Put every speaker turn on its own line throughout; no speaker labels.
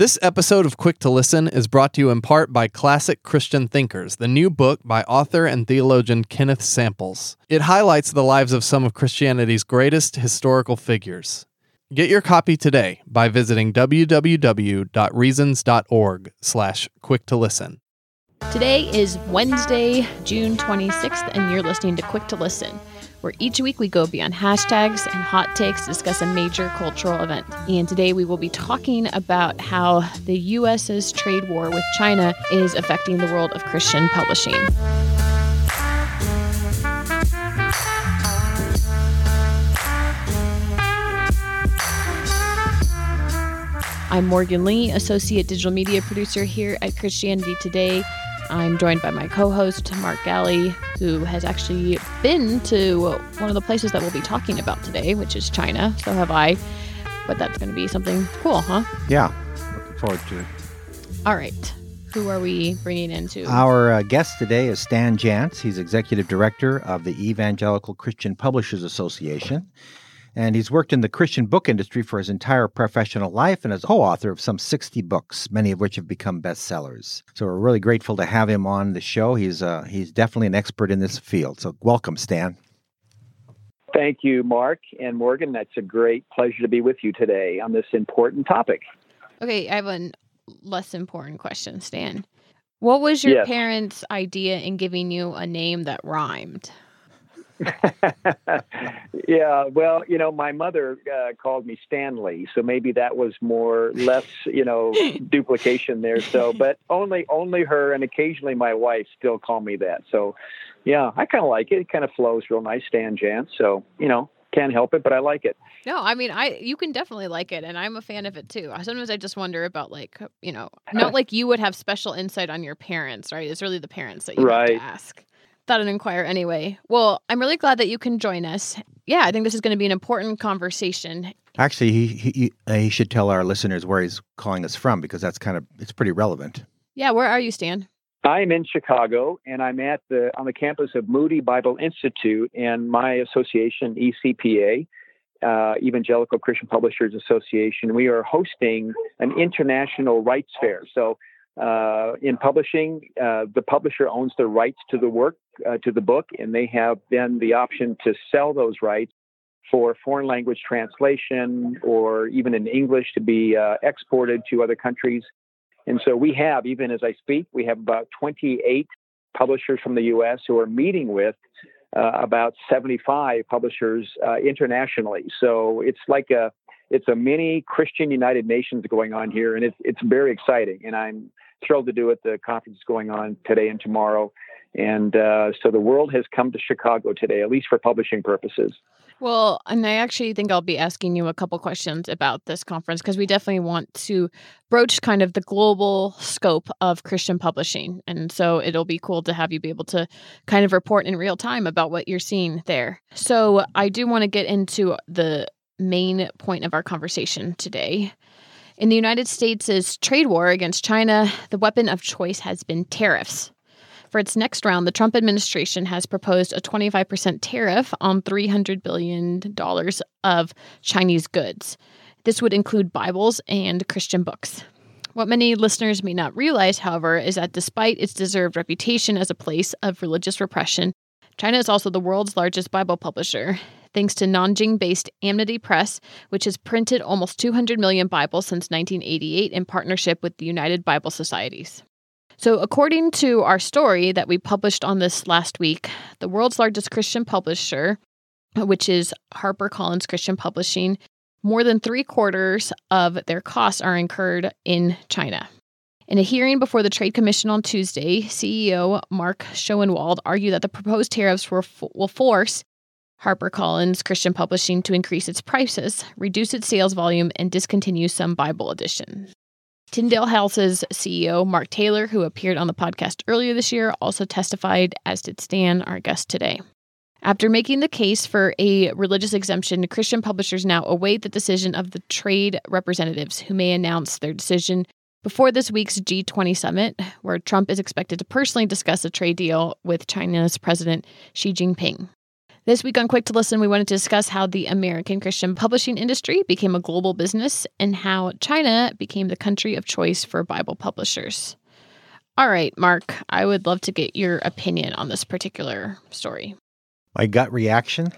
This episode of Quick to Listen is brought to you in part by Classic Christian Thinkers, the new book by author and theologian Kenneth Samples. It highlights the lives of some of Christianity's greatest historical figures. Get your copy today by visiting www.reasons.org slash quick to listen.
Today is Wednesday, June 26th, and you're listening to Quick to Listen where each week we go beyond hashtags and hot takes to discuss a major cultural event. And today we will be talking about how the US's trade war with China is affecting the world of Christian publishing. I'm Morgan Lee, Associate Digital Media Producer here at Christianity Today. I'm joined by my co host, Mark Galli, who has actually been to one of the places that we'll be talking about today, which is China. So have I. But that's going to be something cool, huh?
Yeah, looking forward to it.
All right. Who are we bringing into?
Our uh, guest today is Stan Jantz. He's executive director of the Evangelical Christian Publishers Association and he's worked in the Christian book industry for his entire professional life and is co author of some 60 books, many of which have become bestsellers. So we're really grateful to have him on the show. He's, uh, he's definitely an expert in this field. So welcome, Stan.
Thank you, Mark and Morgan. That's a great pleasure to be with you today on this important topic.
Okay, I have a less important question, Stan. What was your yes. parents' idea in giving you a name that rhymed?
yeah, well, you know, my mother uh, called me Stanley, so maybe that was more less, you know, duplication there. So, but only only her and occasionally my wife still call me that. So, yeah, I kind of like it. It kind of flows real nice, Stan Jantz. So, you know, can't help it, but I like it.
No, I mean, I you can definitely like it, and I'm a fan of it too. Sometimes I just wonder about like, you know, not like you would have special insight on your parents, right? It's really the parents that you right. ask thought I'd inquire anyway. Well, I'm really glad that you can join us. Yeah, I think this is going to be an important conversation.
Actually, he he, uh, he should tell our listeners where he's calling us from because that's kind of it's pretty relevant.
Yeah, where are you, Stan?
I'm in Chicago, and I'm at the on the campus of Moody Bible Institute, and my association, ECPA, uh, Evangelical Christian Publishers Association, we are hosting an international rights fair. So uh, in publishing, uh, the publisher owns the rights to the work, uh, to the book, and they have then the option to sell those rights for foreign language translation or even in English to be uh, exported to other countries. And so we have, even as I speak, we have about 28 publishers from the U.S. who are meeting with uh, about 75 publishers uh, internationally. So it's like a it's a mini Christian United Nations going on here, and it's it's very exciting. And I'm thrilled to do it. The conference is going on today and tomorrow, and uh, so the world has come to Chicago today, at least for publishing purposes.
Well, and I actually think I'll be asking you a couple questions about this conference because we definitely want to broach kind of the global scope of Christian publishing. And so it'll be cool to have you be able to kind of report in real time about what you're seeing there. So I do want to get into the main point of our conversation today. In the United States' trade war against China, the weapon of choice has been tariffs. For its next round, the Trump administration has proposed a 25% tariff on $300 billion of Chinese goods. This would include Bibles and Christian books. What many listeners may not realize, however, is that despite its deserved reputation as a place of religious repression, China is also the world's largest Bible publisher thanks to Nanjing based Amity Press, which has printed almost 200 million Bibles since 1988 in partnership with the United Bible Societies. So, according to our story that we published on this last week, the world's largest Christian publisher, which is HarperCollins Christian Publishing, more than three quarters of their costs are incurred in China. In a hearing before the Trade Commission on Tuesday, CEO Mark Schoenwald argued that the proposed tariffs will force HarperCollins Christian Publishing to increase its prices, reduce its sales volume, and discontinue some Bible editions. Tyndale House's CEO, Mark Taylor, who appeared on the podcast earlier this year, also testified, as did Stan, our guest today. After making the case for a religious exemption, Christian publishers now await the decision of the trade representatives who may announce their decision before this week's G20 summit, where Trump is expected to personally discuss a trade deal with China's President Xi Jinping. This week on Quick to Listen, we wanted to discuss how the American Christian publishing industry became a global business and how China became the country of choice for Bible publishers. All right, Mark, I would love to get your opinion on this particular story.
My gut reaction?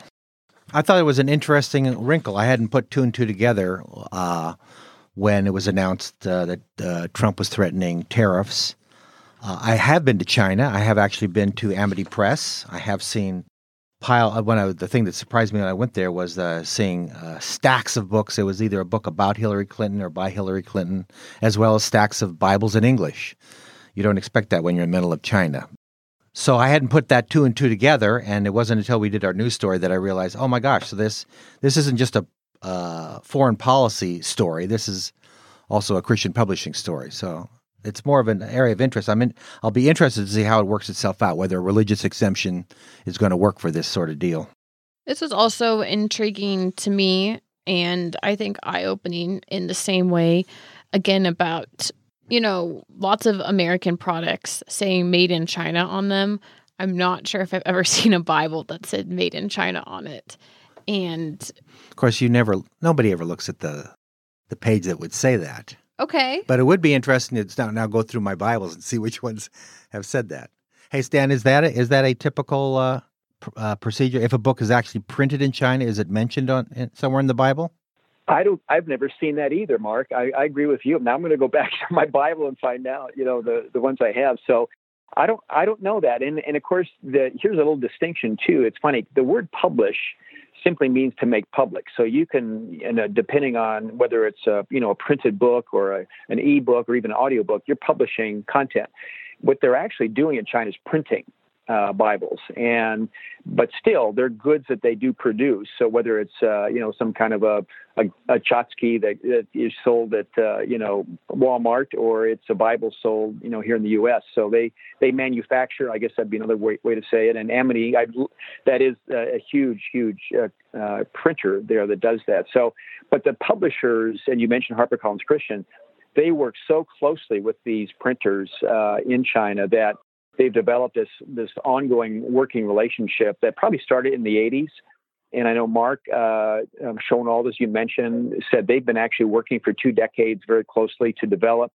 I thought it was an interesting wrinkle. I hadn't put two and two together uh, when it was announced uh, that uh, Trump was threatening tariffs. Uh, I have been to China. I have actually been to Amity Press. I have seen pile uh, when I the thing that surprised me when I went there was uh, seeing uh, stacks of books. It was either a book about Hillary Clinton or by Hillary Clinton, as well as stacks of Bibles in English. You don't expect that when you're in the middle of China. So I hadn't put that two and two together, and it wasn't until we did our news story that I realized, oh my gosh, so this this isn't just a uh, foreign policy story. This is also a Christian publishing story. So it's more of an area of interest. I mean, I'll be interested to see how it works itself out, whether a religious exemption is going to work for this sort of deal.
This was also intriguing to me and I think eye opening in the same way, again, about, you know, lots of American products saying made in China on them. I'm not sure if I've ever seen a Bible that said made in China on it. And
of course, you never, nobody ever looks at the, the page that would say that.
Okay.
But it would be interesting to now, now go through my Bibles and see which ones have said that. Hey, Stan, is that a, is that a typical uh, pr- uh, procedure? If a book is actually printed in China, is it mentioned on in, somewhere in the Bible?
I don't. I've never seen that either, Mark. I, I agree with you. Now I'm going to go back to my Bible and find out. You know, the the ones I have. So I don't. I don't know that. And and of course, the here's a little distinction too. It's funny. The word publish simply means to make public. So you can, you know, depending on whether it's a you know a printed book or a, an e-book or even an audio book, you're publishing content. What they're actually doing in China is printing uh, Bibles, and but still they're goods that they do produce. So whether it's uh, you know some kind of a a, a tchotchke that, that is sold at uh, you know Walmart or it's a Bible sold you know here in the U.S. So they they manufacture. I guess that'd be another way, way to say it. And Amity, I, that is a, a huge huge uh, uh, printer there that does that. So, but the publishers and you mentioned HarperCollins Christian. They work so closely with these printers uh, in China that they've developed this this ongoing working relationship that probably started in the 80s. And I know Mark uh, um, Schoenwald, as you mentioned, said they've been actually working for two decades very closely to develop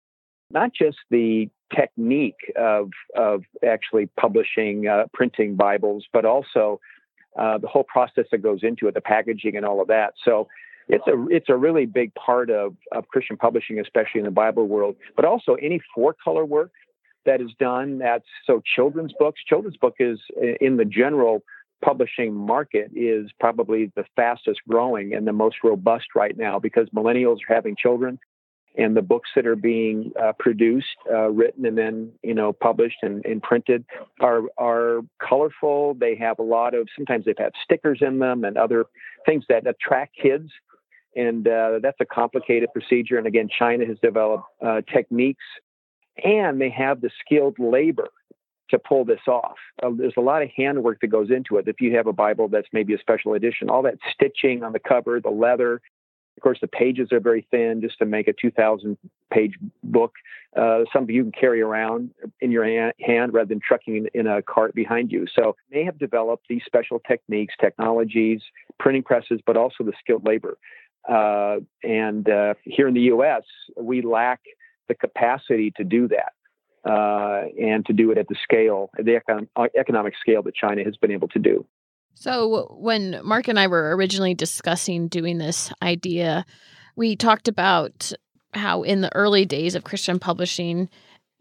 not just the technique of of actually publishing uh, printing Bibles, but also uh, the whole process that goes into it, the packaging and all of that. So it's a it's a really big part of of Christian publishing, especially in the Bible world, but also any four color work that is done. That's so children's books. Children's book is in the general publishing market is probably the fastest growing and the most robust right now because millennials are having children and the books that are being uh, produced, uh, written, and then you know published and, and, printed are are colorful. They have a lot of sometimes they've had stickers in them and other things that attract kids, and uh, that's a complicated procedure. And again, China has developed uh, techniques and they have the skilled labor to pull this off. Uh, there's a lot of handwork that goes into it. If you have a Bible that's maybe a special edition, all that stitching on the cover, the leather, of course, the pages are very thin just to make a 2,000 page book. Uh, something you can carry around in your hand rather than trucking in, a cart behind you. So they have developed these special techniques, technologies, printing presses, but also the skilled labor. Uh, and uh, here in the U.S., we lack the capacity to do that. Uh, and to do it at the scale, the econ- economic scale that China has been able to do.
So, when Mark and I were originally discussing doing this idea, we talked about how in the early days of Christian publishing,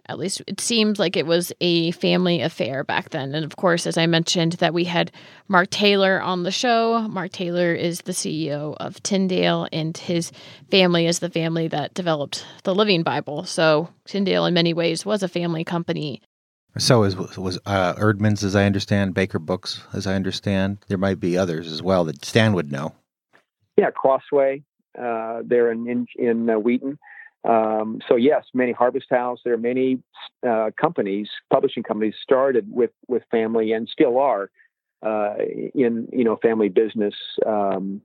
at least it seemed like it was a family affair back then. And of course, as I mentioned, that we had Mark Taylor on the show. Mark Taylor is the CEO of Tyndale, and his family is the family that developed the Living Bible. So Tyndale, in many ways, was a family company.
So is, was uh, Eerdmans, as I understand, Baker Books, as I understand. There might be others as well that Stan would know.
Yeah, Crossway. Uh, there in in, in uh, Wheaton Um, so yes, many Harvest House. There are many uh, companies, publishing companies, started with with family and still are uh, in you know family business um,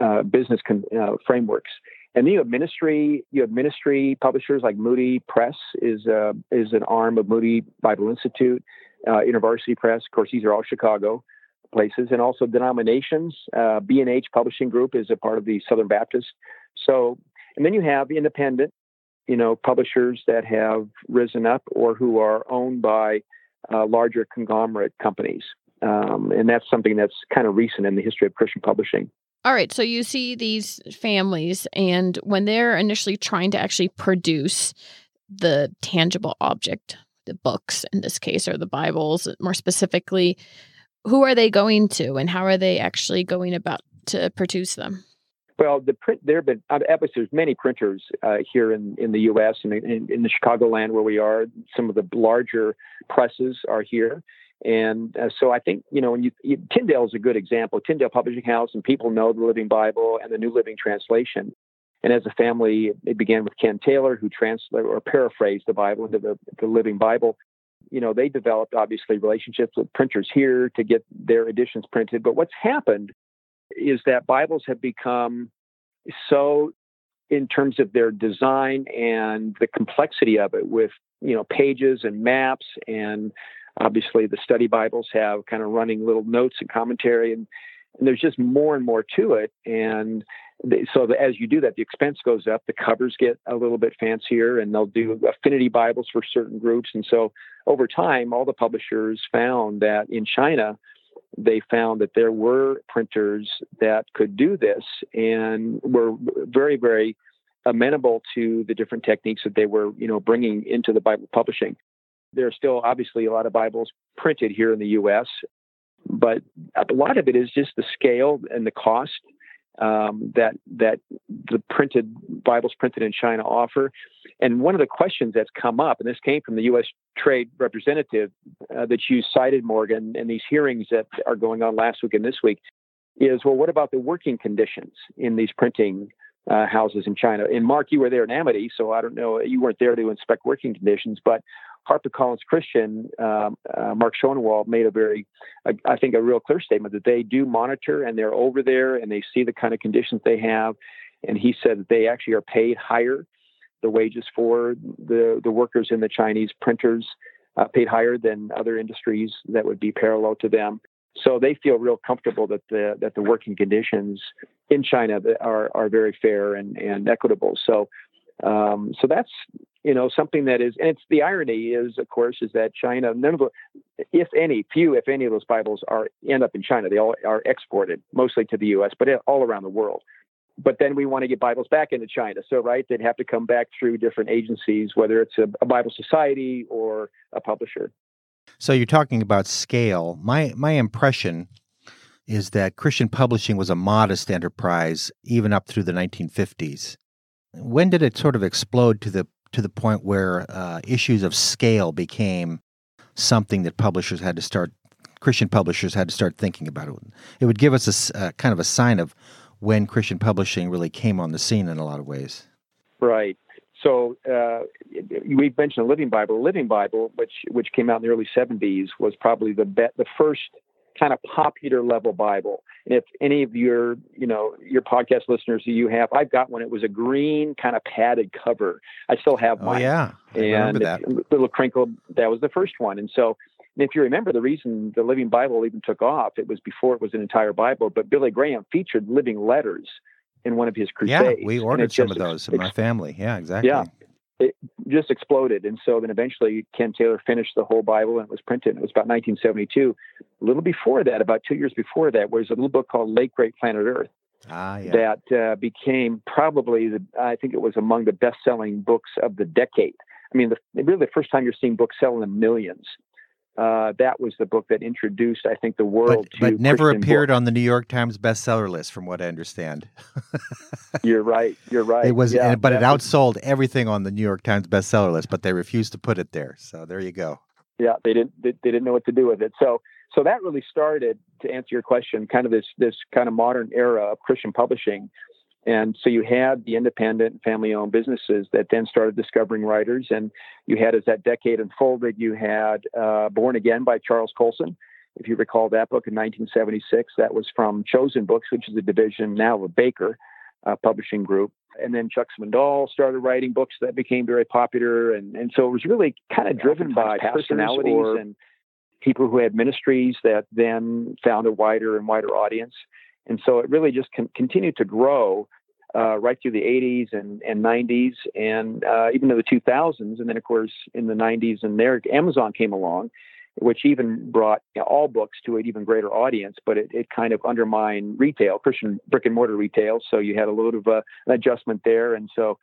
uh, business con- uh, frameworks. And then you have ministry. You have ministry publishers like Moody Press is uh, is an arm of Moody Bible Institute, uh, InterVarsity Press. Of course, these are all Chicago places, and also denominations. B and H Publishing Group is a part of the Southern Baptist. So, and then you have independent, you know, publishers that have risen up or who are owned by uh, larger conglomerate companies. Um, and that's something that's kind of recent in the history of Christian publishing.
All right, so you see these families, and when they're initially trying to actually produce the tangible object, the books in this case, or the Bibles more specifically, who are they going to, and how are they actually going about to produce them?
Well, the print there have been obviously there's many printers uh, here in, in the U.S. and in, in the Chicagoland where we are. Some of the larger presses are here, and uh, so I think, you know, when you, you, Tyndale is a good example. Tyndale Publishing House, and people know the Living Bible and the New Living Translation. And as a family, it began with Ken Taylor, who translated or paraphrased the Bible into the, the Living Bible. You know, they developed obviously relationships with printers here to get their editions printed. But what's happened is that Bibles have become so in terms of their design and the complexity of it with you know pages and maps and Obviously, the study Bibles have kind of running little notes and commentary, and, and there's just more and more to it. And they, so the, as you do that, the expense goes up. The covers get a little bit fancier, and they'll do affinity Bibles for certain groups. And so over time, all the publishers found that in China, they found that there were printers that could do this and were very, very amenable to the different techniques that they were, you know, bringing into the Bible publishing. There are still obviously a lot of Bibles printed here in the U.S., but a lot of it is just the scale and the cost um, that that the printed Bibles printed in China offer. And one of the questions that's come up, and this came from the U.S. Trade Representative uh, that you cited, Morgan, in these hearings that are going on last week and this week, is well, what about the working conditions in these printing uh, houses in China? And Mark, you were there in Amity, so I don't know, you weren't there to inspect working conditions, but HarperCollins Christian, um, uh, Mark Schoenwald made a very, I think, a real clear statement that they do monitor and they're over there and they see the kind of conditions they have. And he said that they actually are paid higher. The wages for the, the workers in the Chinese printers uh, paid higher than other industries that would be parallel to them. So they feel real comfortable that the that the working conditions in China are are very fair and, and equitable. So um, so that's you know something that is, and it's the irony is, of course, is that China, none of the, if any, few if any of those Bibles are end up in China. They all are exported mostly to the U.S., but all around the world. But then we want to get Bibles back into China, so right, they'd have to come back through different agencies, whether it's a, a Bible society or a publisher.
So you're talking about scale. My my impression is that Christian publishing was a modest enterprise even up through the 1950s. When did it sort of explode to the to the point where uh, issues of scale became something that publishers had to start Christian publishers had to start thinking about it. It would give us a uh, kind of a sign of when Christian publishing really came on the scene in a lot of ways.
Right. So uh, we've mentioned the Living Bible. The Living Bible, which which came out in the early '70s, was probably the be- the first kind of popular level Bible. And if any of your, you know, your podcast listeners who you have, I've got one. It was a green kind of padded cover. I still have
oh,
mine.
Oh yeah, I
and
that.
little crinkled. That was the first one. And so, and if you remember, the reason the Living Bible even took off, it was before it was an entire Bible. But Billy Graham featured living letters in one of his crusades.
Yeah, we ordered some of those in my family. Yeah, exactly.
Yeah, it just exploded. And so then eventually Ken Taylor finished the whole Bible and it was printed. It was about 1972. A little before that, about two years before that, was a little book called Late Great Planet Earth.
Ah, yeah.
That uh, became probably, the, I think it was among the best selling books of the decade. I mean, the, really the first time you're seeing books selling in millions. Uh, that was the book that introduced, I think, the world
but, to. But never
Christian
appeared
books.
on the New York Times bestseller list, from what I understand.
you're right. You're right.
It was,
yeah,
but it
was,
outsold everything on the New York Times bestseller list. But they refused to put it there. So there you go.
Yeah, they didn't. They, they didn't know what to do with it. So, so that really started to answer your question, kind of this this kind of modern era of Christian publishing And so you had the independent family owned businesses that then started discovering writers. And you had, as that decade unfolded, you had uh, Born Again by Charles Colson. If you recall that book in 1976, that was from Chosen Books, which is a division now of Baker uh, Publishing Group. And then Chuck Swindoll started writing books that became very popular. And, and so it was really kind of driven by personalities or, and people who had ministries that then found a wider and wider audience. And so it really just con- continued to grow uh, right through the 80s and, and 90s and uh, even to the 2000s. And then, of course, in the 90s and there, Amazon came along, which even brought you know, all books to an even greater audience, but it, it kind of undermined retail, Christian brick and mortar retail. So you had a little of uh, an adjustment there. And so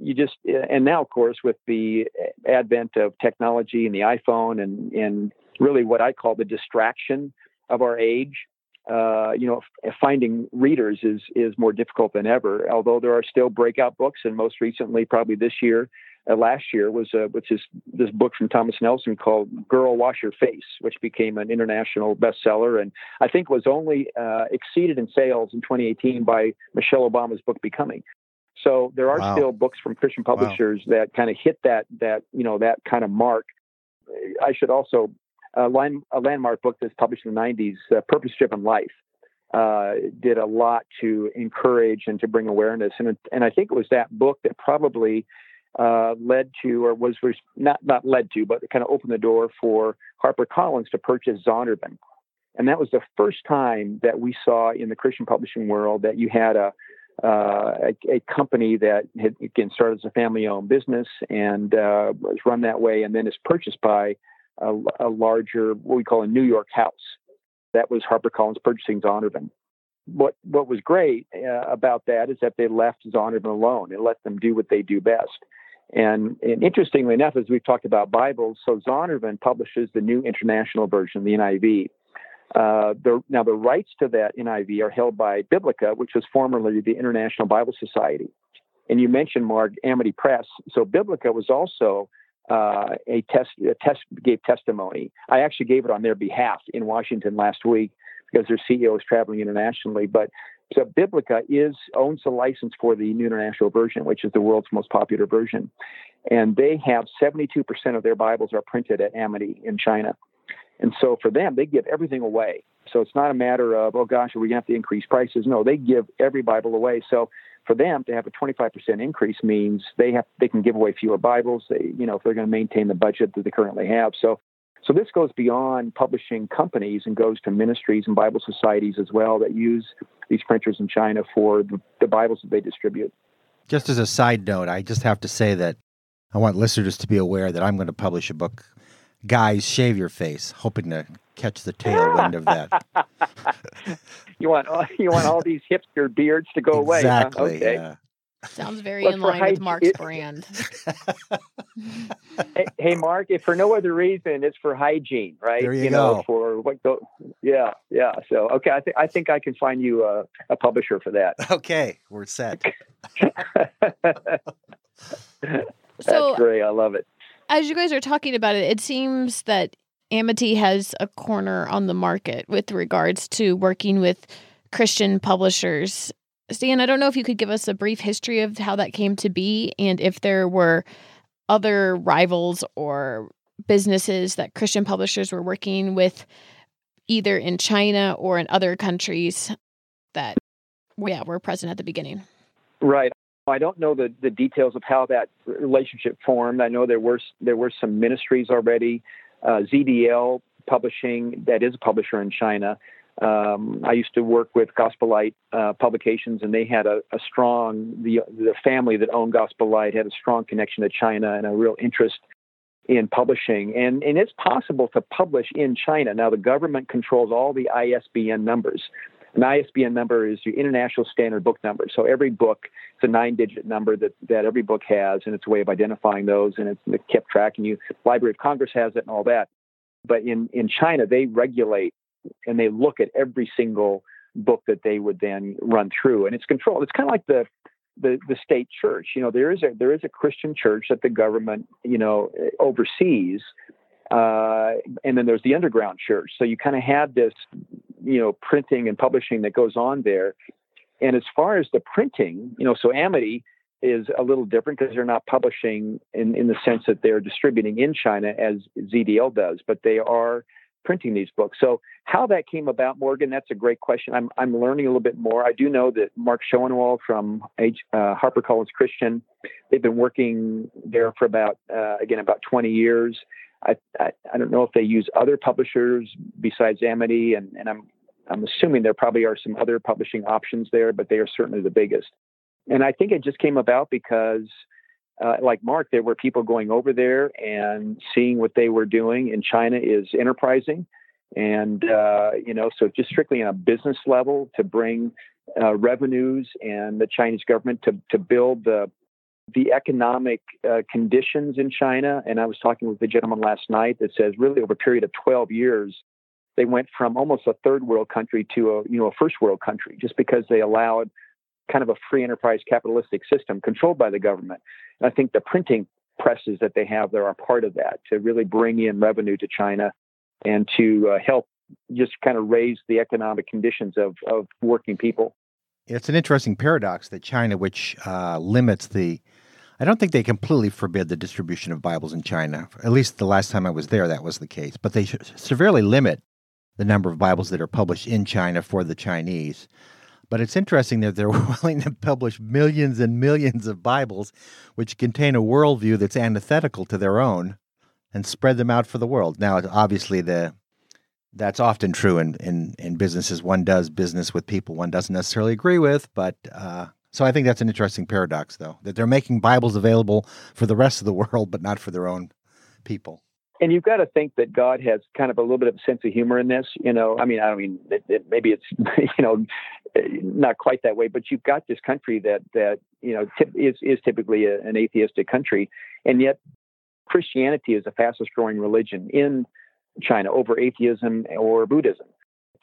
you just, and now, of course, with the advent of technology and the iPhone and, and really what I call the distraction of our age, uh, you know, finding readers is is more difficult than ever. Although there are still breakout books, and most recently, probably this year, uh, last year was uh, which is this book from Thomas Nelson called "Girl Wash Your Face," which became an international bestseller, and I think was only uh, exceeded in sales in 2018 by Michelle Obama's book "Becoming." So there are wow. still books from Christian publishers wow. that kind of hit that that you know that kind of mark. I should also a, line, a landmark book that's published in the 90s, uh, Purpose Driven Life, uh, did a lot to encourage and to bring awareness. And, and I think it was that book that probably uh, led to, or was, was not, not led to, but kind of opened the door for HarperCollins to purchase Zondervan. And that was the first time that we saw in the Christian publishing world that you had a, uh, a, a, company that had again started as a family-owned business and uh, was run that way, and then is purchased by a, a larger, what we call a New York house. That was HarperCollins purchasing Zondervan. What what was great uh, about that is that they left Zondervan alone and let them do what they do best. And, and, interestingly enough, as we've talked about Bibles, so Zondervan publishes the new international version, the NIV. Uh, the, now, the rights to that NIV are held by Biblica, which was formerly the International Bible Society. And you mentioned, Mark, Amity Press. So Biblica was also uh, a test a test gave testimony. I actually gave it on their behalf in Washington last week because their CEO is traveling internationally. But so Biblica is owns the license for the New International Version, which is the world's most popular version, and they have 72% of their Bibles are printed at Amity in China. And so for them, they give everything away. So it's not a matter of, oh gosh, are we going to have to increase prices? No, they give every Bible away. So for them to have a 25% increase means they have they can give away fewer Bibles. They, you know, if they're going to maintain the budget that they currently have. So, so this goes beyond publishing companies and goes to ministries and Bible societies as well that use these printers in China for the, the Bibles that they distribute.
Just as a side note, I just have to say that I want listeners to be aware that I'm going to publish a book, Guys Shave Your Face, hoping to catch the tailwind of that.
you want you want all these hipster beards to go
away?
Exactly.
Huh? Okay. Yeah.
Sounds very in line with Mark's it, brand.
hey, hey, Mark, if for no other reason, it's for hygiene, right?
There you, you
go.
Know,
for what go, yeah, yeah. So, okay, I think I think I can find you a, a publisher for that.
Okay, we're set.
That's so, great. I love it.
As you guys are talking about it, it seems that Amity has a corner on the market with regards to working with Christian publishers. Stan, I don't know if you could give us a brief history of how that came to be and if there were other rivals or businesses that Christian publishers were working with either in China or in other countries that yeah, were present at the beginning.
Right. I don't know the, the details of how that relationship formed. I know there were there were some ministries already uh, ZDL Publishing, that is a publisher in China. Um, I used to work with Gospel Light uh, Publications, and they had a, a, strong the the family that owned Gospel Light had a strong connection to China and a real interest in publishing. And and it's possible to publish in China now. The government controls all the ISBN numbers. An ISBN number is your International Standard Book Number. So every book, it's a nine-digit number that, that every book has, and it's a way of identifying those, and it's kept track. And you, Library of Congress has it, and all that. But in in China, they regulate and they look at every single book that they would then run through, and it's controlled. It's kind of like the the the state church. You know, there is a there is a Christian church that the government you know oversees, uh, and then there's the underground church. So you kind of have this, you know, printing and publishing that goes on there. And as far as the printing, you know, so Amity is a little different because they're not publishing in, in the sense that they're distributing in China as ZDL does, but they are printing these books. So how that came about, Morgan, that's a great question. I'm I'm learning a little bit more. I do know that Mark Schoenwald from H, uh, HarperCollins Christian, they've been working there for about uh, again about 20 years. I, I, I don't know if they use other publishers besides Amity, and and I'm I'm assuming there probably are some other publishing options there, but they are certainly the biggest. And I think it just came about because uh, like Mark, there were people going over there and seeing what they were doing in China is enterprising. And, uh, you know, so just strictly on a business level to bring uh, revenues and the Chinese government to, to build the, the economic uh, conditions in China. And I was talking with the gentleman last night that says really over a period of 12 years, they went from almost a third world country to a, you know, a first world country just because they allowed kind of a free enterprise capitalistic system controlled by the government. And I think the printing presses that they have there are part of that to really bring in revenue to China and to uh, help just kind of raise the economic conditions of, of working people.
It's an interesting paradox that China, which uh, limits the, I don't think they completely forbid the distribution of Bibles in China. At least the last time I was there, that was the case. But they severely limit the number of Bibles that are published in China for the Chinese. But it's interesting that they're willing to publish millions and millions of Bibles which contain a worldview that's antithetical to their own and spread them out for the world. Now, obviously, the that's often true in, in, in businesses. One does business with people one doesn't necessarily agree with, but uh, so I think that's an interesting paradox, though, that they're making Bibles available for the rest of the world, but not for their own people
and you've got to think that God has kind of a little bit of a sense of humor in this. You know, I mean, I mean, it, it, maybe it's you know not quite that way, but you've got this country that that you know is is typically a, an atheistic country, and yet Christianity is the fastest growing religion in China over atheism or Buddhism.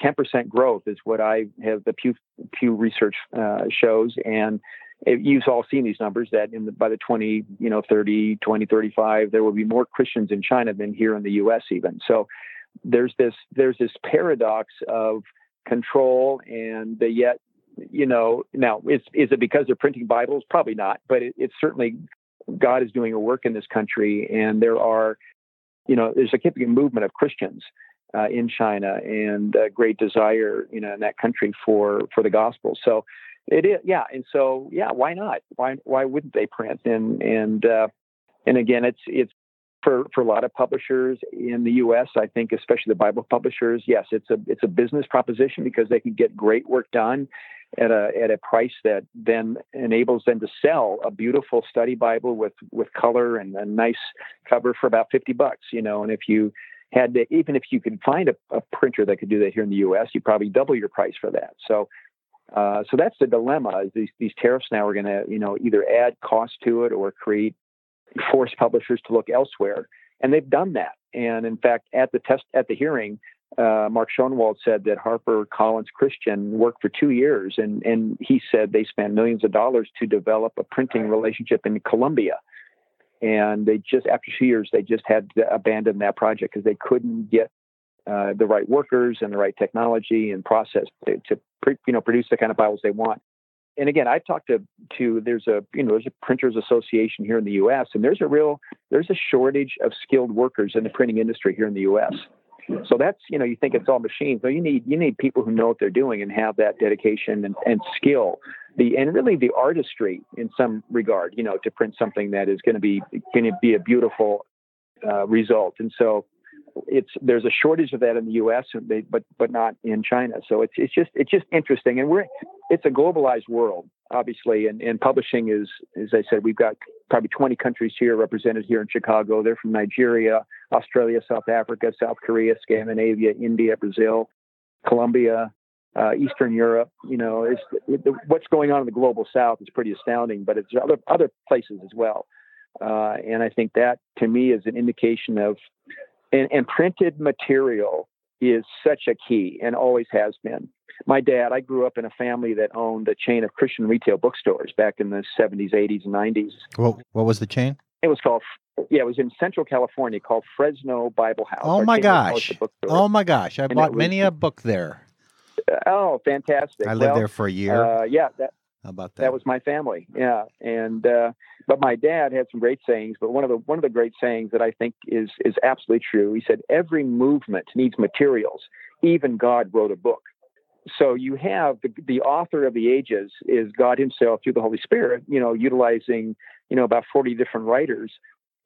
10% growth is what I have the Pew Pew research uh, shows, and you've all seen these numbers that in the, by the 20, you know, 30, 20, 35, there will be more Christians in China than here in the U.S. even. So there's this there's this paradox of control and yet you know now is is it because they're printing bibles probably not but it, it's certainly god is doing a work in this country and there are you know there's a significant movement of christians uh, in china and a great desire you know in that country for for the gospel so it is, yeah. And so, yeah, why not? Why why wouldn't they print? And and uh, and again, it's it's for for a lot of publishers in the U.S. I think, especially the Bible publishers, yes, it's a it's a business proposition because they can get great work done at a at a price that then enables them to sell a beautiful study Bible with with color and a nice cover for about fifty bucks. You know, and if you had to, even if you could find a, a printer that could do that here in the U.S., you probably double your price for that. So uh, so that's the dilemma. These these tariffs now are going to you know either add cost to it or create force publishers to look elsewhere, and they've done that. And in fact, at the test at the hearing, uh, Mark Schoenwald said that Harper Collins Christian worked for two years, and and he said they spent millions of dollars to develop a printing relationship in Colombia. And they just after two years, they just had to abandon that project because they couldn't get uh, the right workers and the right technology and process to, to you know produce the kind of Bibles they want. And again, I've talked to to there's a you know there's a printers association here in the U.S. and there's a real there's a shortage of skilled workers in the printing industry here in the U.S. So that's you know you think it's all machines, but you need you need people who know what they're doing and have that dedication and, and skill, the and really the artistry in some regard, you know, to print something that is going to be going to be a beautiful uh, result. And so it's there's a shortage of that in the U.S., but but not in China. So it's it's just it's just interesting, and we're it's a globalized world, obviously, and, and publishing is as I said, we've got probably 20 countries here represented here in Chicago. They're from Nigeria, Australia, South Africa, South Korea, Scandinavia, India, Brazil, Colombia, uh, Eastern Europe. You know, it's, it, what's going on in the global South is pretty astounding, but it's other other places as well. Uh, and I think that to me is an indication of and, and printed material is such a key and always has been. My dad, I grew up in a family that owned a chain of Christian retail bookstores back in the 70s, 80s, and 90s.
Well, what was the chain?
It was called, yeah, it was in Central California called Fresno Bible House.
Oh my gosh! Oh my gosh! I and bought was, many a book there.
Oh, fantastic!
I lived
well,
there for a year.
Uh, yeah, that
How about that?
that was my family. Yeah, and uh, but my dad had some great sayings. But one of the one of the great sayings that I think is is absolutely true. He said, "Every movement needs materials. Even God wrote a book." So you have the, the author of the ages is God Himself through the Holy Spirit. You know, utilizing you know about forty different writers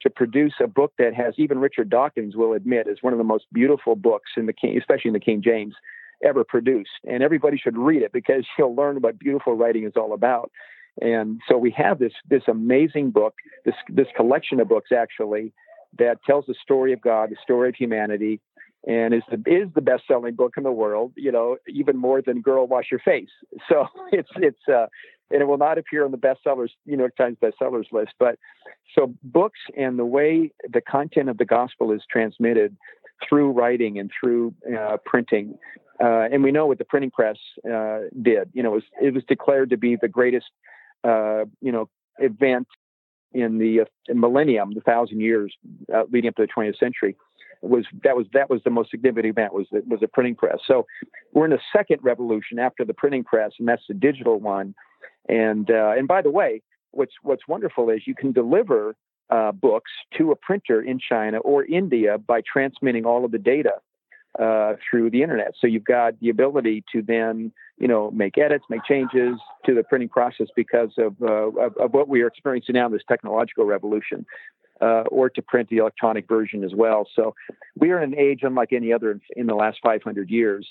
to produce a book that has even Richard Dawkins will admit is one of the most beautiful books in the King, especially in the King James, ever produced. And everybody should read it because you'll learn what beautiful writing is all about. And so we have this this amazing book, this this collection of books actually that tells the story of God, the story of humanity, and is the is the best selling book in the world. You know, even more than "Girl, Wash Your Face." So it's it's uh, and it will not appear on the bestsellers New York Times bestsellers list. But so books and the way the content of the gospel is transmitted through writing and through uh, printing. Uh, and we know what the printing press uh, did. You know, it was, it was declared to be the greatest, uh, you know, event in the uh, millennium, the thousand years uh, leading up to the 20th century. Was that was that was the most significant event was the, was the printing press. So we're in the second revolution after the printing press, and that's the digital one. And and by the way, what's what's wonderful is you can deliver uh, books to a printer in China or India by transmitting all of the data uh, through the internet. So you've got the ability to then, you know, make edits, make changes to the printing process because of, uh, of, of, what we are experiencing now, this technological revolution, uh, or to print the electronic version as well. So we are in an age unlike any other in, in the last 500 years.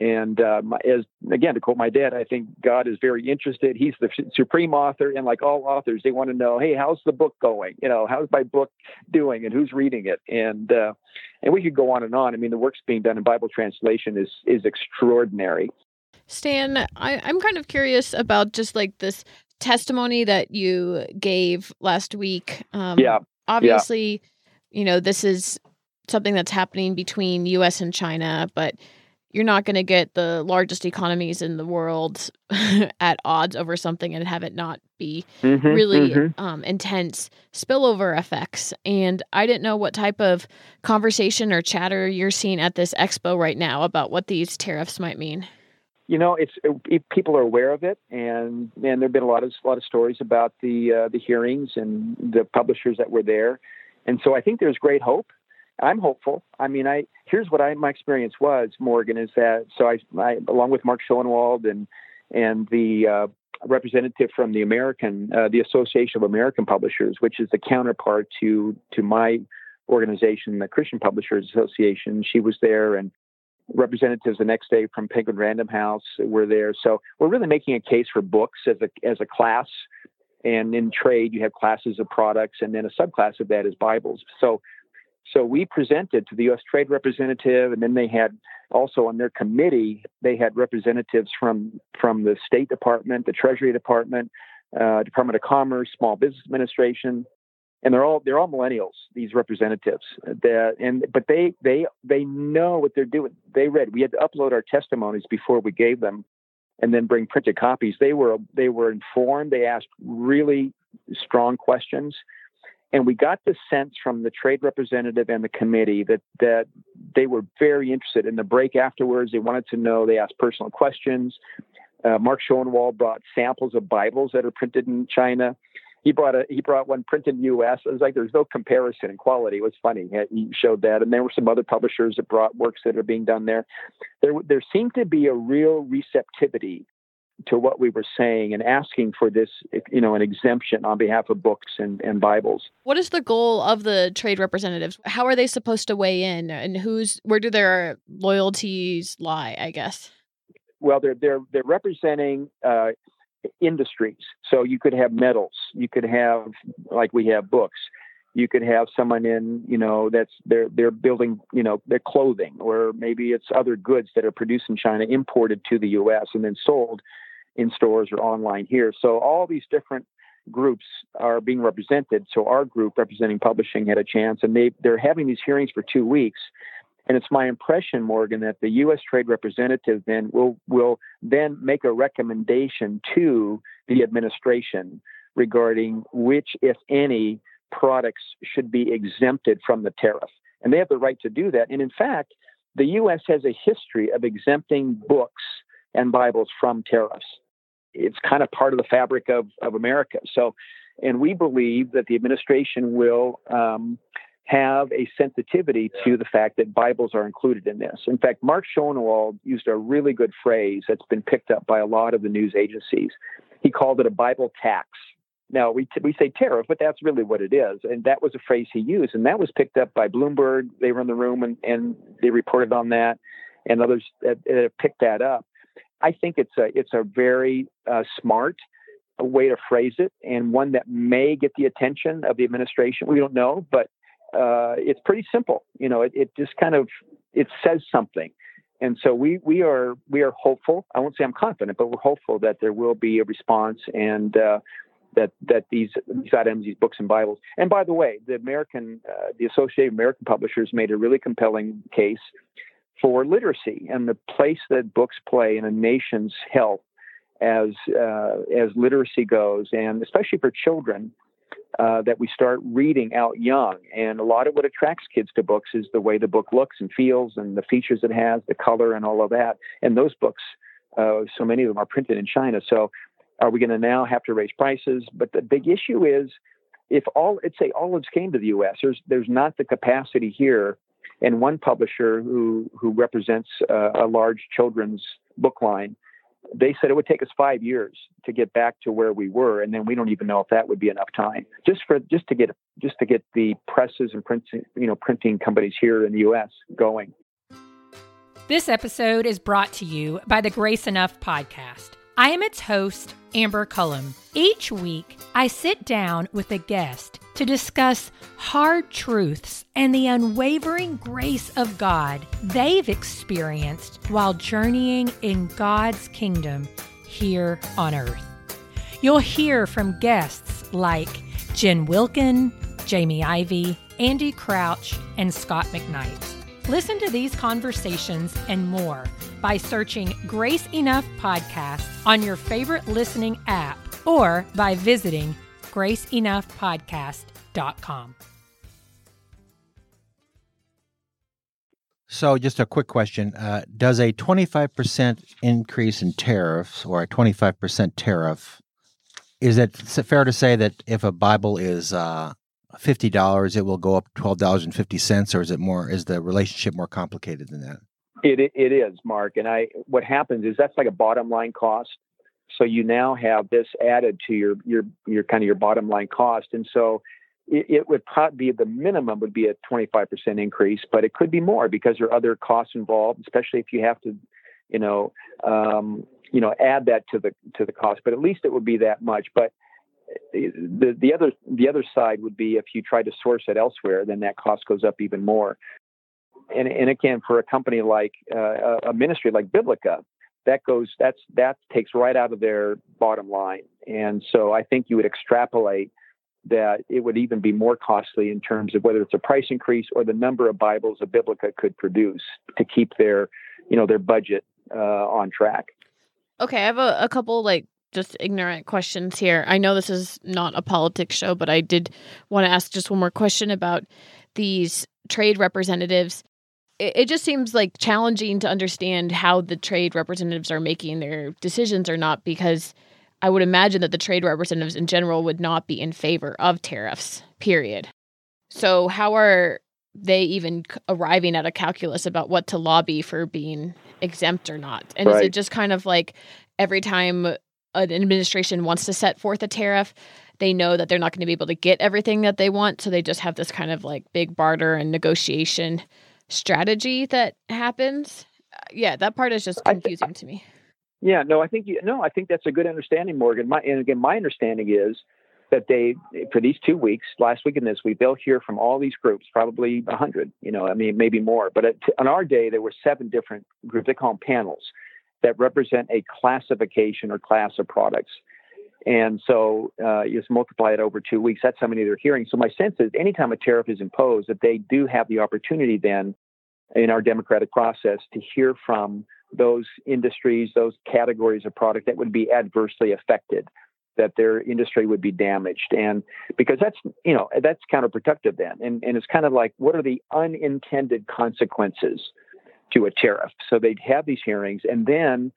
And uh, as again to quote my dad, I think God is very interested. He's the supreme author, and like all authors, they want to know, hey, how's the book going? You know, how's my book doing, and who's reading it? And uh, and we could go on and on. I mean, the work's being done in Bible translation is is extraordinary.
Stan, I, I'm kind of curious about just like this testimony that you gave last week. Um,
yeah,
obviously, yeah. you know, this is something that's happening between U.S. and China, but you're not going to get the largest economies in the world at odds over something and have it not be mm-hmm, really mm-hmm. Um, intense spillover effects. And I didn't know what type of conversation or chatter you're seeing at this expo right now about what these tariffs might mean.
You know, it's it, people are aware of it, and and there've been a lot of a lot of stories about the uh, the hearings and the publishers that were there, and so I think there's great hope I'm hopeful. I mean, I here's what I my experience was Morgan is that so I, I along with Mark Schoenwald and and the uh, representative from the American uh, the Association of American Publishers, which is the counterpart to to my organization, the Christian Publishers Association. She was there, and representatives the next day from Penguin Random House were there. So we're really making a case for books as a as a class. And in trade, you have classes of products, and then a subclass of that is Bibles. So so we presented to the U.S. Trade Representative, and then they had also on their committee they had representatives from from the State Department, the Treasury Department, uh, Department of Commerce, Small Business Administration, and they're all they're all millennials. These representatives, that and but they they they know what they're doing. They read. We had to upload our testimonies before we gave them, and then bring printed copies. They were they were informed. They asked really strong questions and we got the sense from the trade representative and the committee that that they were very interested in the break afterwards. They wanted to know. They asked personal questions. Uh, Mark Schoenwald brought samples of Bibles that are printed in China. He brought a he brought one printed in the U.S. It was like there's no comparison in quality. It was funny. He showed that, and there were some other publishers that brought works that are being done there. There there seemed to be a real receptivity to what we were saying and asking for this, you know, an exemption on behalf of books and, and Bibles.
What is the goal of the trade representatives? How are they supposed to weigh in, and who's where do their loyalties lie? I guess.
Well, they're they're they're representing uh, industries. So you could have metals, you could have like we have books. You could have someone in, you know, that's they're they're building, you know, their clothing, or maybe it's other goods that are produced in China, imported to the U.S. and then sold in stores or online here. So all these different groups are being represented. So our group representing publishing had a chance, and they they're having these hearings for two weeks. And it's my impression, Morgan, that the U.S. Trade Representative then will will then make a recommendation to the administration regarding which, if any, products should be exempted from the tariff. And they have the right to do that. And in fact, the U.S. has a history of exempting books and Bibles from tariffs. It's kind of part of the fabric of, of America. So, and we believe that the administration will um, have a sensitivity to the fact that Bibles are included in this. In fact, Mark Schoenwald used a really good phrase that's been picked up by a lot of the news agencies. He called it a Bible tax. Now, we, t- we say tariff, but that's really what it is. And that was a phrase he used. And that was picked up by Bloomberg. They were in the room and, and they reported on that, and others that, that picked that up. I think it's a, it's a very uh, smart way to phrase it and one that may get the attention of the administration. We don't know, but uh, it's pretty simple. You know, it, it just kind of it says something. And so we we are we are hopeful. I won't say I'm confident, but we're hopeful that there will be a response and uh, that that these these items, these books and Bibles. And by the way, the American uh, the Associated American Publishers made a really compelling case for literacy and the place that books play in a nation's health as uh, as literacy goes, and especially for children uh, that we start reading out young. And a lot of what attracts kids to books is the way the book looks and feels and the features it has, the color, and all of that. And those books, uh, so many of them are printed in China. So are we going to now have to raise prices? But the big issue is if all, let's say olives came to the U.S., there's, there's not the capacity here. And one publisher who, who represents uh, a large children's book line they said it would take us five years to get back to where we were, and then we don't even know if that would be enough time just for just to get just to get the presses and printing you know printing companies here in the U.S. going.
This episode is brought to you by the Grace Enough podcast. I am its host, Amber Cullum. Each week, I sit down with a guest to discuss hard truths and the unwavering grace of God they've experienced while journeying in God's kingdom here on earth. You'll hear from guests like Jen Wilkin, Jamie Ivey, Andy Crouch, and Scot McKnight. Listen to these conversations and more by searching Grace Enough Podcast on your favorite listening app or by visiting graceenoughpodcast.com.
So, just a quick question. Uh, does a 25% increase in tariffs or a 25% tariff, is it fair to say that if a Bible is uh, $50, it will go up $12.50, or is it more, is the relationship more complicated than that?
It, it is, Mark. And I, what happens is that's like a bottom line cost. So you now have this added to your your your kind of your bottom line cost, and so it, it would probably be the minimum would be a 25% increase, but it could be more because there are other costs involved, especially if you have to, you know, um, you know, add that to the to the cost. But at least it would be that much. But eh, the the other the other side would be if you try to source it elsewhere, then that cost goes up even more. And and again, for a company like uh, a ministry like Biblica, that goes that's that takes right out of their bottom line. And so I think you would extrapolate that it would even be more costly in terms of whether it's a price increase or the number of Bibles a Biblica could produce to keep their, you know, their budget uh, on track.
Okay, I have a, a couple like just ignorant questions here. I know this is not a politics show, but I did want to ask just one more question about these trade representatives it, just seems like challenging to understand how the trade representatives are making their decisions or not because I would imagine that the trade representatives in general would not be in favor of tariffs, period. So, how are they even arriving at a calculus about what to lobby for being exempt or not? And right. is it just kind of like every time an administration wants to set forth a tariff, they know that they're not going to be able to get everything that they want. So they just have this kind of like big barter and negotiation strategy that happens. Uh, yeah, that part is just confusing to me.
Yeah, no, I think you, no, I think that's a good understanding, Morgan. My, and again, my understanding is that they, for these two weeks, last week and this week, they'll hear from all these groups, probably a hundred. You know, I mean, maybe more. But at, on our day, there were seven different groups. They call them panels that represent a classification or class of products. And so uh, you just multiply it over two weeks. That's how many they're hearing. So my sense is anytime a tariff is imposed, that they do have the opportunity then in our democratic process to hear from those industries, those categories of product that would be adversely affected, that their industry would be damaged. And because that's, you know, that's counterproductive then. And, and it's kind of like, what are the unintended consequences to a tariff? So they'd have these hearings and then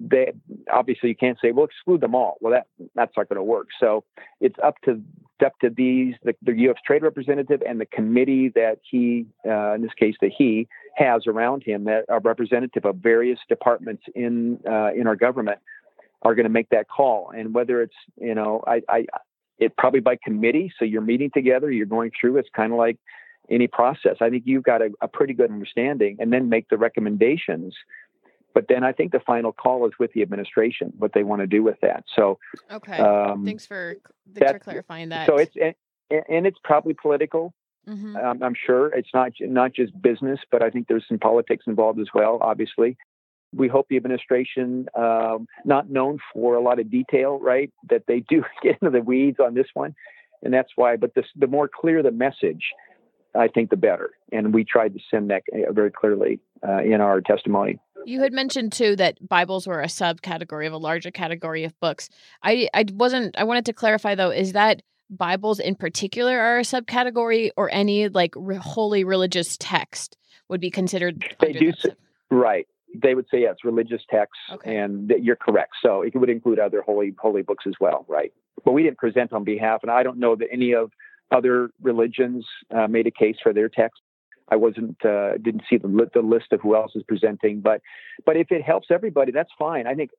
they obviously you can't say well exclude them all. Well, that that's not going to work. So it's up to up to these the, the U.S. Trade Representative and the committee that he, uh, in this case, that he has around him that are representative of various departments in uh, in our government are going to make that call. And whether it's you know I, I it probably by committee, so you're meeting together, you're going through. It's kind of like any process. I think you've got a, a pretty good understanding, and then make the recommendations but then I think the final call is with the administration, what they want to do with that. So,
okay, um, thanks for thanks for clarifying that.
So it's and, and it's probably political. Mm-hmm. Um, I'm sure it's not not just business, but I think there's some politics involved as well. Obviously, we hope the administration, um, not known for a lot of detail, right, that they do get into the weeds on this one, and that's why. But this, the more clear the message, I think the better. And we tried to send that uh, very clearly uh, in our testimony.
You had mentioned too that Bibles were a subcategory of a larger category of books. I I wasn't. I wanted to clarify though. Is that Bibles in particular are a subcategory, or any like re- holy religious text would be considered?
They do. right. They would say yes, religious texts, okay. and you're correct. So it would include other holy holy books as well, right? But we didn't present on behalf, and I don't know that any of other religions uh, made a case for their text. I wasn't uh, didn't see the the list of who else is presenting, but but if it helps everybody, that's fine. I think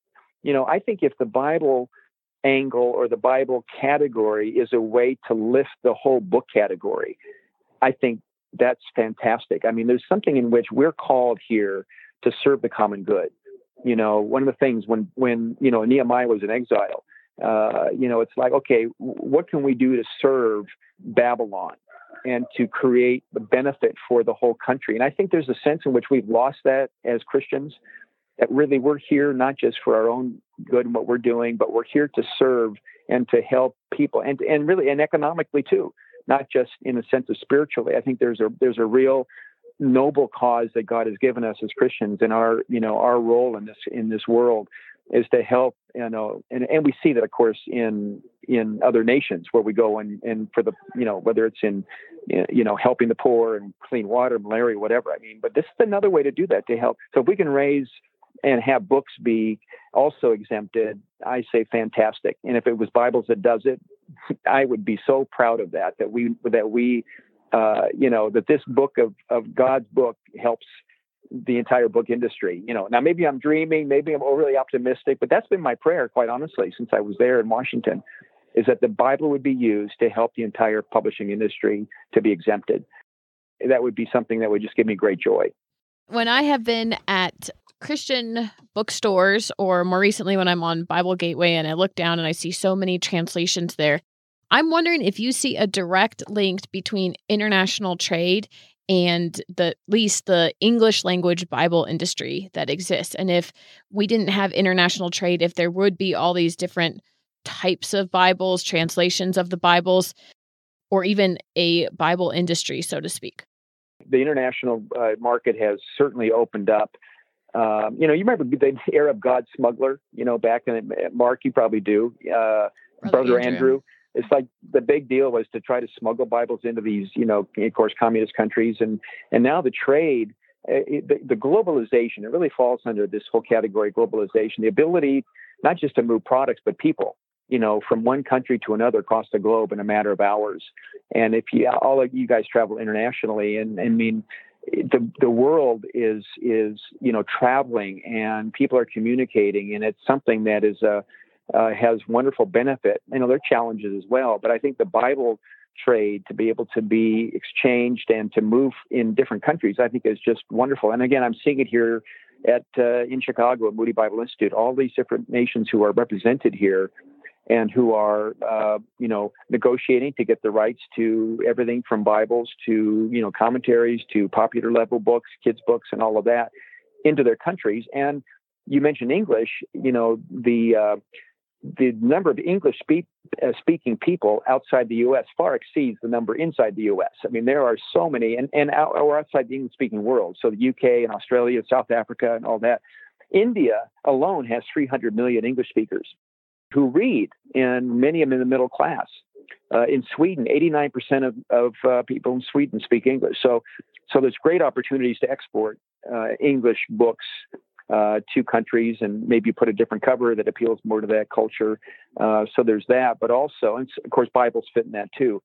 you know I think if the Bible angle or the Bible category is a way to lift the whole book category, I think that's fantastic. I mean, there's something in which we're called here to serve the common good. You know, one of the things when when you know Nehemiah was in exile, uh, you know, it's like, okay, what can we do to serve Babylon? And to create the benefit for the whole country. And I think there's a sense in which we've lost that as Christians. That really we're here not just for our own good and what we're doing, but we're here to serve and to help people and and really and economically too, not just in a sense of spiritually. I think there's a there's a real noble cause that God has given us as Christians and our you know our role in this in this world is to help you know and, and we see that of course in in other nations where we go and and for the you know whether it's in you know helping the poor and clean water malaria whatever i mean but this is another way to do that to help. So if we can raise and have books be also exempted i say fantastic. And if it was bibles that does it i would be so proud of that that we that we uh, you know that this book of of god's book helps the entire book industry. You know, now maybe I'm dreaming, maybe I'm overly optimistic, but that's been my prayer, quite honestly, since I was there in Washington, is that the Bible would be used to help the entire publishing industry to be exempted. That would be something that would just give me great joy.
When I have been at Christian bookstores, or more recently when I'm on Bible Gateway and I look down and I see so many translations there, I'm wondering if you see a direct link between international trade and the at least the English language Bible industry that exists. And if we didn't have international trade, if there would be all these different types of Bibles, translations of the Bibles, or even a Bible industry, so to speak.
The international uh, market has certainly opened up. Um, you know, you remember the Arab God smuggler, you know, back in Mark, you probably do, uh, Brother, Brother Andrew. Andrew it's like the big deal was to try to smuggle Bibles into these, you know, of course, communist countries, and and now the trade, eh, it, the, the globalization, it really falls under this whole category, globalization, the ability not just to move products but people, you know, from one country to another across the globe in a matter of hours. And if you all of you guys travel internationally, and, and I mean, the the world is is you know traveling and people are communicating, and it's something that is a uh, has wonderful benefit. I know there are challenges as well, but I think the Bible trade to be able to be exchanged and to move in different countries, I think is just wonderful. And again, I'm seeing it here at uh, in Chicago at Moody Bible Institute. All these different nations who are represented here and who are uh, you know negotiating to get the rights to everything from Bibles to you know commentaries to popular level books, kids books, and all of that into their countries. And you mentioned English. You know the uh, the number of English speak, uh, speaking people outside the U.S. far exceeds the number inside the U.S. I mean, there are so many, and, and out, or outside the English speaking world. So the U.K. and Australia, South Africa, and all that. India alone has 300 million English speakers who read, and many of them in the middle class. Uh, in Sweden, 89% of, of uh, people in Sweden speak English. So, so there's great opportunities to export uh, English books uh, two countries and maybe put a different cover that appeals more to that culture. Uh, so there's that, but also, and of course, Bibles fit in that too.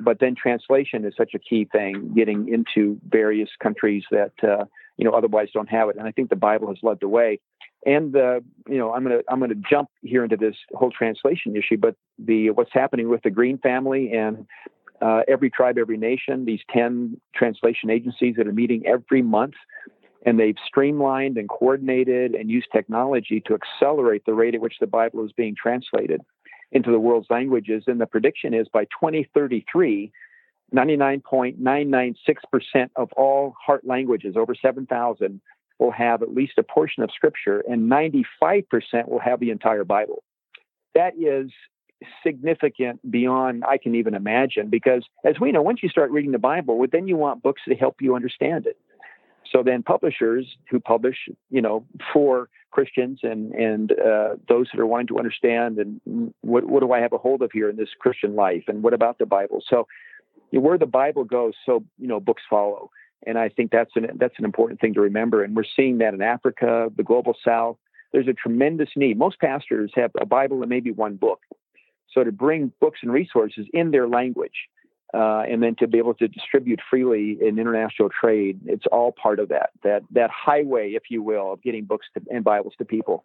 But then translation is such a key thing, getting into various countries that uh, you know otherwise don't have it. And I think the Bible has led the way. And the you know I'm gonna I'm gonna jump here into this whole translation issue, but the what's happening with the Green family and uh, every tribe, every nation, these 10 translation agencies that are meeting every month and they've streamlined and coordinated and used technology to accelerate the rate at which the Bible is being translated into the world's languages. And the prediction is by 2033, 99.996% of all heart languages, over 7,000, will have at least a portion of Scripture, and 95% will have the entire Bible. That is significant beyond I can even imagine because, as we know, once you start reading the Bible, then you want books to help you understand it. So then publishers who publish, you know, for Christians and and uh, those that are wanting to understand and what what do I have a hold of here in this Christian life and what about the Bible? So you know, where the Bible goes, so you know, books follow. And I think that's an that's an important thing to remember. And we're seeing that in Africa, the global South. There's a tremendous need. Most pastors have a Bible and maybe one book. So to bring books and resources in their language uh, and then to be able to distribute freely in international trade. It's all part of that that that highway, if you will, of getting books to, and Bibles to people,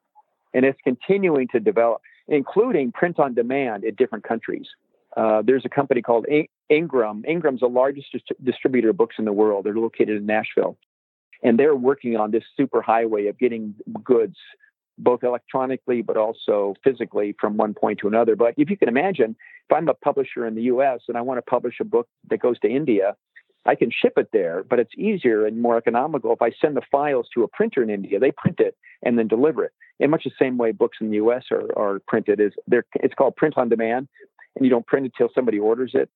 and it's continuing to develop, including print on demand in different countries. Uh, there's a company called Ingram. Ingram's the largest dis- distributor of books in the world. They're located in Nashville, and they're working on this super highway of getting goods both electronically but also physically from one point to another. But if you can imagine, if I'm a publisher in the US and I want to publish a book that goes to India, I can ship it there, but it's easier and more economical if I send the files to a printer in India. They print it and then deliver it. In much the same way books in the US are, are printed is they're it's called print on demand and you don't print it till somebody orders it.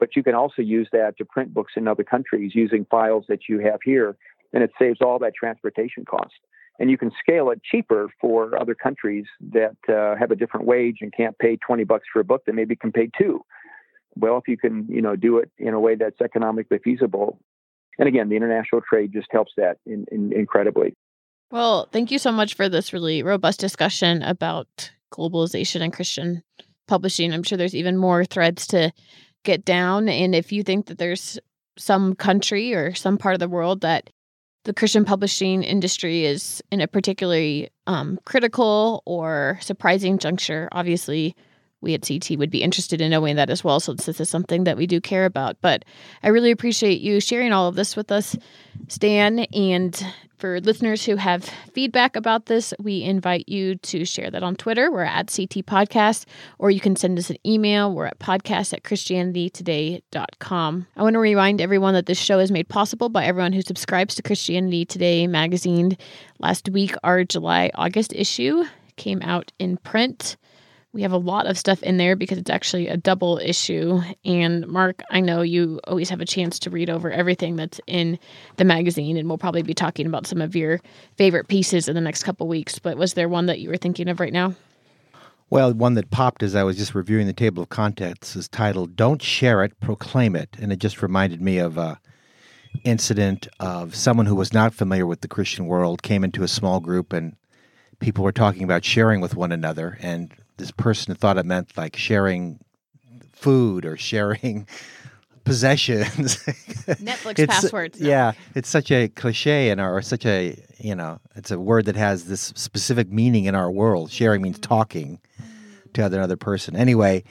But you can also use that to print books in other countries using files that you have here and it saves all that transportation cost and you can scale it cheaper for other countries that uh, have a different wage and can't pay 20 bucks for a book that maybe can pay two. Well if you can you know do it in a way that's economically feasible. And again the international trade just helps that in, in, incredibly.
Well thank you so much for this really robust discussion about globalization and christian publishing. I'm sure there's even more threads to get down. And if you think that there's some country or some part of the world that the Christian publishing industry is in a particularly um, critical or surprising juncture. Obviously, we at CT would be interested in knowing that as well, since this is something that we do care about. But I really appreciate you sharing all of this with us, Stan. And for listeners who have feedback about this, we invite you to share that on Twitter. We're at CT Podcast, or you can send us an email. We're at podcast at ChristianityToday.com. I want to remind everyone that this show is made possible by everyone who subscribes to Christianity Today magazine. Last week, our July August issue came out in print. We have a lot of stuff in there because it's actually a double issue. And Mark, I know you always have a chance to read over everything that's in the magazine, and we'll probably be talking about some of your favorite pieces in the next couple weeks. But was there one that you were thinking of right now?
Well, one that popped as I was just reviewing the table of contents is titled "Don't Share It, Proclaim It," and it just reminded me of a incident of someone who was not familiar with the Christian world came into a small group and people were talking about sharing with one another and this person thought it meant like sharing food or sharing possessions.
Netflix it's, passwords.
No. Yeah, it's such a cliche in our, such a you know, it's a word that has this specific meaning in our world. Sharing means mm-hmm. talking to another person. Anyway,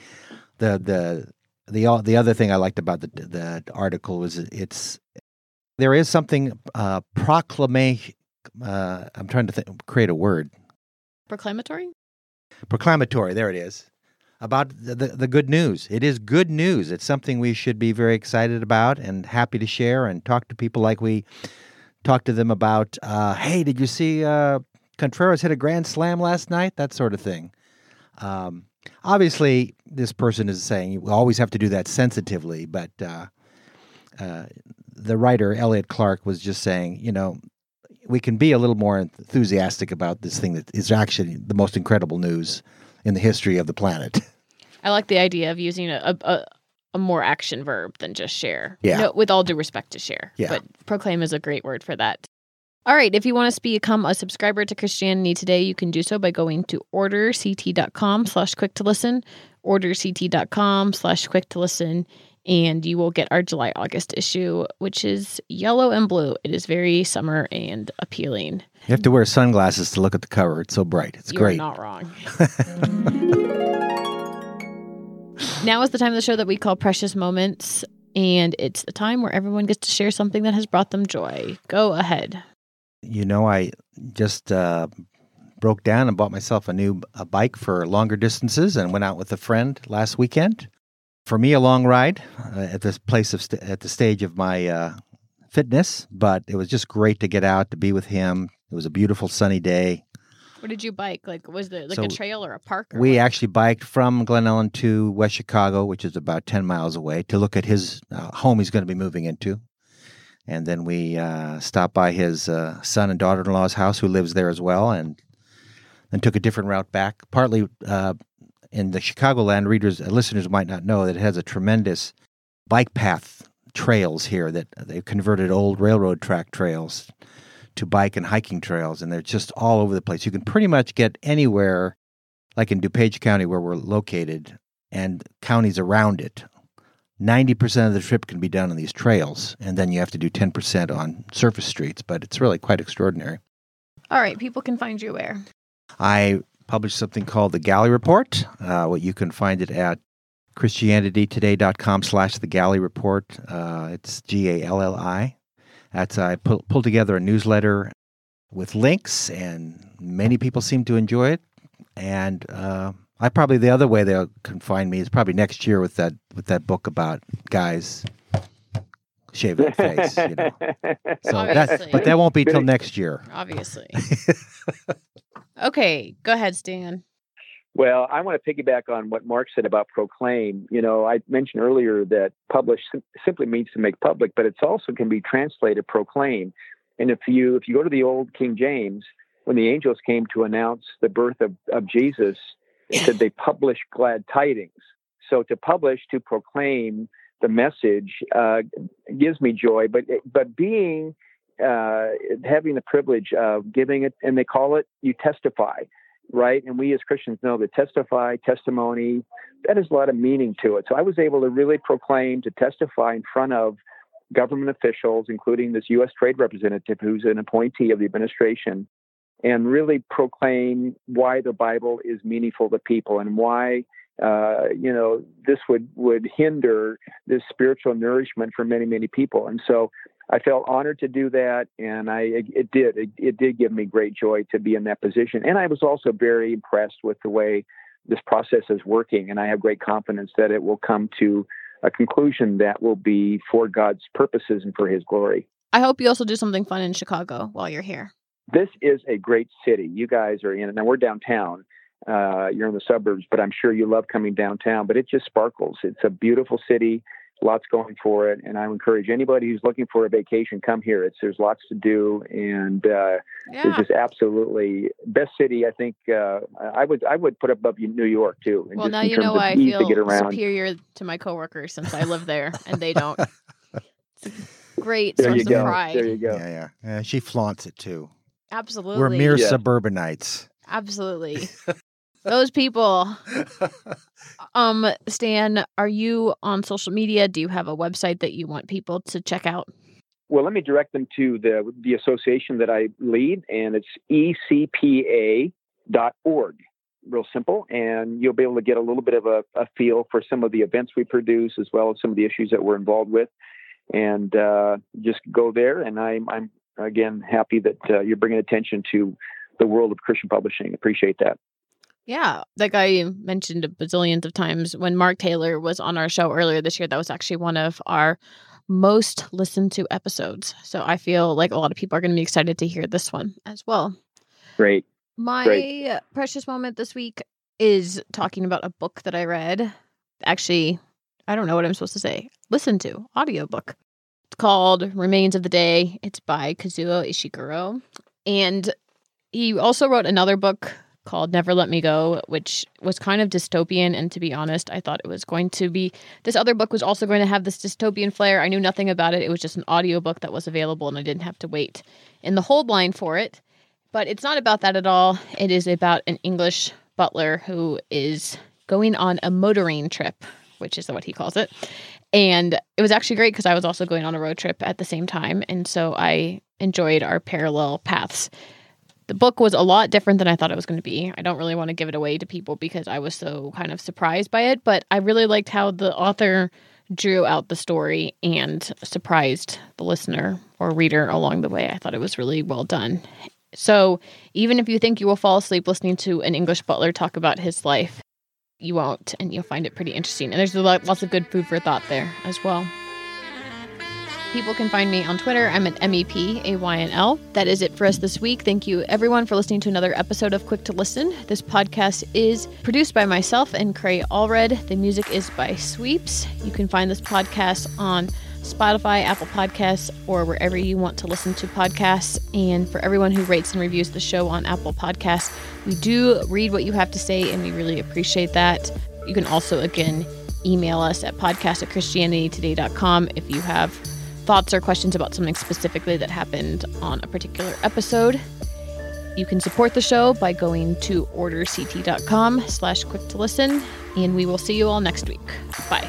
the the the the other thing I liked about the the article was it's there is something uh, proclamation. Uh, I'm trying to th- create a word.
Proclamatory
proclamatory. There it is about the, the, the, good news. It is good news. It's something we should be very excited about and happy to share and talk to people like we talk to them about. Uh, hey, did you see uh, Contreras hit a grand slam last night? That sort of thing. Um, obviously, this person is saying you always have to do that sensitively, but uh, uh the writer Elliot Clark was just saying, you know, we can be a little more enthusiastic about this thing that is actually the most incredible news in the history of the planet.
I like the idea of using a, a, a more action verb than just share.
Yeah.
No, with all due respect to share.
Yeah.
But proclaim is a great word for that. All right. If you want to become a subscriber to Christianity Today, you can do so by going to orderct.com slash quick to listen, orderct.com slash quick to listen, and you will get our July August issue, which is yellow and blue. It is very summer and appealing.
You have to wear sunglasses to look at the cover. It's so bright. It's
You're
great.
not wrong. now is the time of the show that we call Precious Moments, and it's the time where everyone gets to share something that has brought them joy. Go ahead.
You know, I just uh, broke down and bought myself a new a bike for longer distances and went out with a friend last weekend. For me, a long ride uh, at this place of st- at the stage of my uh, fitness, but it was just great to get out to be with him. It was a beautiful sunny day.
What did you bike? Like, was there like
So
a trail or a park? Or
We
what?
actually biked from Glen Ellyn to West Chicago, which is about 10 miles away, to look at his uh, home he's going to be moving into. And then we uh, stopped by his uh, son and daughter in law's house, who lives there as well, and then took a different route back. Partly uh, in the Chicagoland, readers, uh, listeners might not know that it has a tremendous bike path trails here that they've converted old railroad track trails to bike and hiking trails, and they're just all over the place. You can pretty much get anywhere, like in DuPage County, where we're located, and counties around it. 90% of the trip can be done on these trails, and then you have to do 10% on surface streets, but it's really quite extraordinary.
All right. People can find you where?
I published something called the Galli Report. Uh, what you can find it at christianitytoday.com slash the Galli Report. Uh, it's G-A-L-L-I. That's I pull, pull together a newsletter with links, and many people seem to enjoy it. And uh, I probably the other way they'll can find me is probably next year with that with that book about guys shaving their face. You know. So that, but that won't be till next year.
Obviously. okay. Go ahead, Stan.
Well, I want to piggyback on what Mark said about proclaim. You know, I mentioned earlier that publish simply means to make public, but it's also can be translated proclaim. And if you if you go to the old King James, when the angels came to announce the birth of, of Jesus, it said they published glad tidings. So to publish, to proclaim the message uh, gives me joy. But but being uh, having the privilege of giving it, and they call it you testify right? And we as Christians know that testify, testimony, that has a lot of meaning to it. So I was able to really proclaim, to testify in front of government officials, including this U.S. trade representative who's an appointee of the administration, and really proclaim why the Bible is meaningful to people and why. Uh, you know, this would would hinder this spiritual nourishment for many many people, and so I felt honored to do that, and I it did it, it, did give me great joy to be in that position, and I was also very impressed with the way this process is working, and I have great confidence that it will come to a conclusion that will be for God's purposes and for His glory.
I hope you also do something fun in Chicago while you're here.
This is a great city. You guys are in it. Now we're downtown. Uh, you're in the suburbs, but I'm sure you love coming downtown. But it just sparkles. It's a beautiful city lots going for it and i encourage anybody who's looking for a vacation come here it's there's lots to do and uh,
Yeah.
it's just absolutely best city i think uh, i would i would put above new york too and
well,
just
now you know why I
ease to get
feel
around
superior to my coworkers since I live there and they don't. Great
there
source
you go
of pride.
there you go
Yeah, yeah. Yeah, she flaunts it too.
Absolutely.
We're mere
Yeah.
suburbanites.
Absolutely. Those people. Um, Stan, are you on social media? Do you have a website that you want people to check out?
well let me direct them to the the association that i lead and it's ecpa.org real simple and you'll be able to get a little bit of a, a feel for some of the events we produce as well as some of the issues that we're involved with and uh, just go there and i'm, I'm again happy that uh, you're bringing attention to the world of christian publishing appreciate that
Yeah, like I mentioned a bazillions of times when Mark Taylor was on our show earlier this year, that was actually one of our most listened to episodes. So I feel like a lot of people are going to be excited to hear this one as well.
great
My
Great.
precious moment this week is talking about a book that I read. Actually, I don't know what I'm supposed to say. Listen to audiobook. It's called Remains of the Day. It's by Kazuo Ishiguro. And he also wrote another book called Never Let Me Go, which was kind of dystopian. And to be honest, I thought it was going to be this other book was also going to have this dystopian flair. I knew nothing about it. It was just an audiobook that was available, and I didn't have to wait in the hold line for it. But it's not about that at all. It is about an English butler who is going on a motoring trip, which is what he calls it. And it was actually great because I was also going on a road trip at the same time. And so I enjoyed our parallel paths. The book was a lot different than I thought it was going to be. I don't really want to give it away to people because I was so kind of surprised by it, but I really liked how the author drew out the story and surprised the listener or reader along the way. I thought it was really well done. So, even if you think you will fall asleep listening to an English butler talk about his life, you won't, and you'll find it pretty interesting. And there's lots of good food for thought there as well. People can find me on Twitter. I'm at MEP, A-Y-N-L. That is it for us this week. Thank you, everyone, for listening to another episode of Quick to Listen. This podcast is produced by myself and Cray Allred. The music is by Sweeps. You can find this podcast on Spotify, Apple Podcasts, or wherever you want to listen to podcasts. And for everyone who rates and reviews the show on Apple Podcasts, we do read what you have to say, and we really appreciate that. You can also, again, email us at podcast at christianitytoday.com if you have thoughts or questions about something specifically that happened on a particular episode. You can support the show by going to orderct.com slash quick to listen, and we will see you all next week. Bye.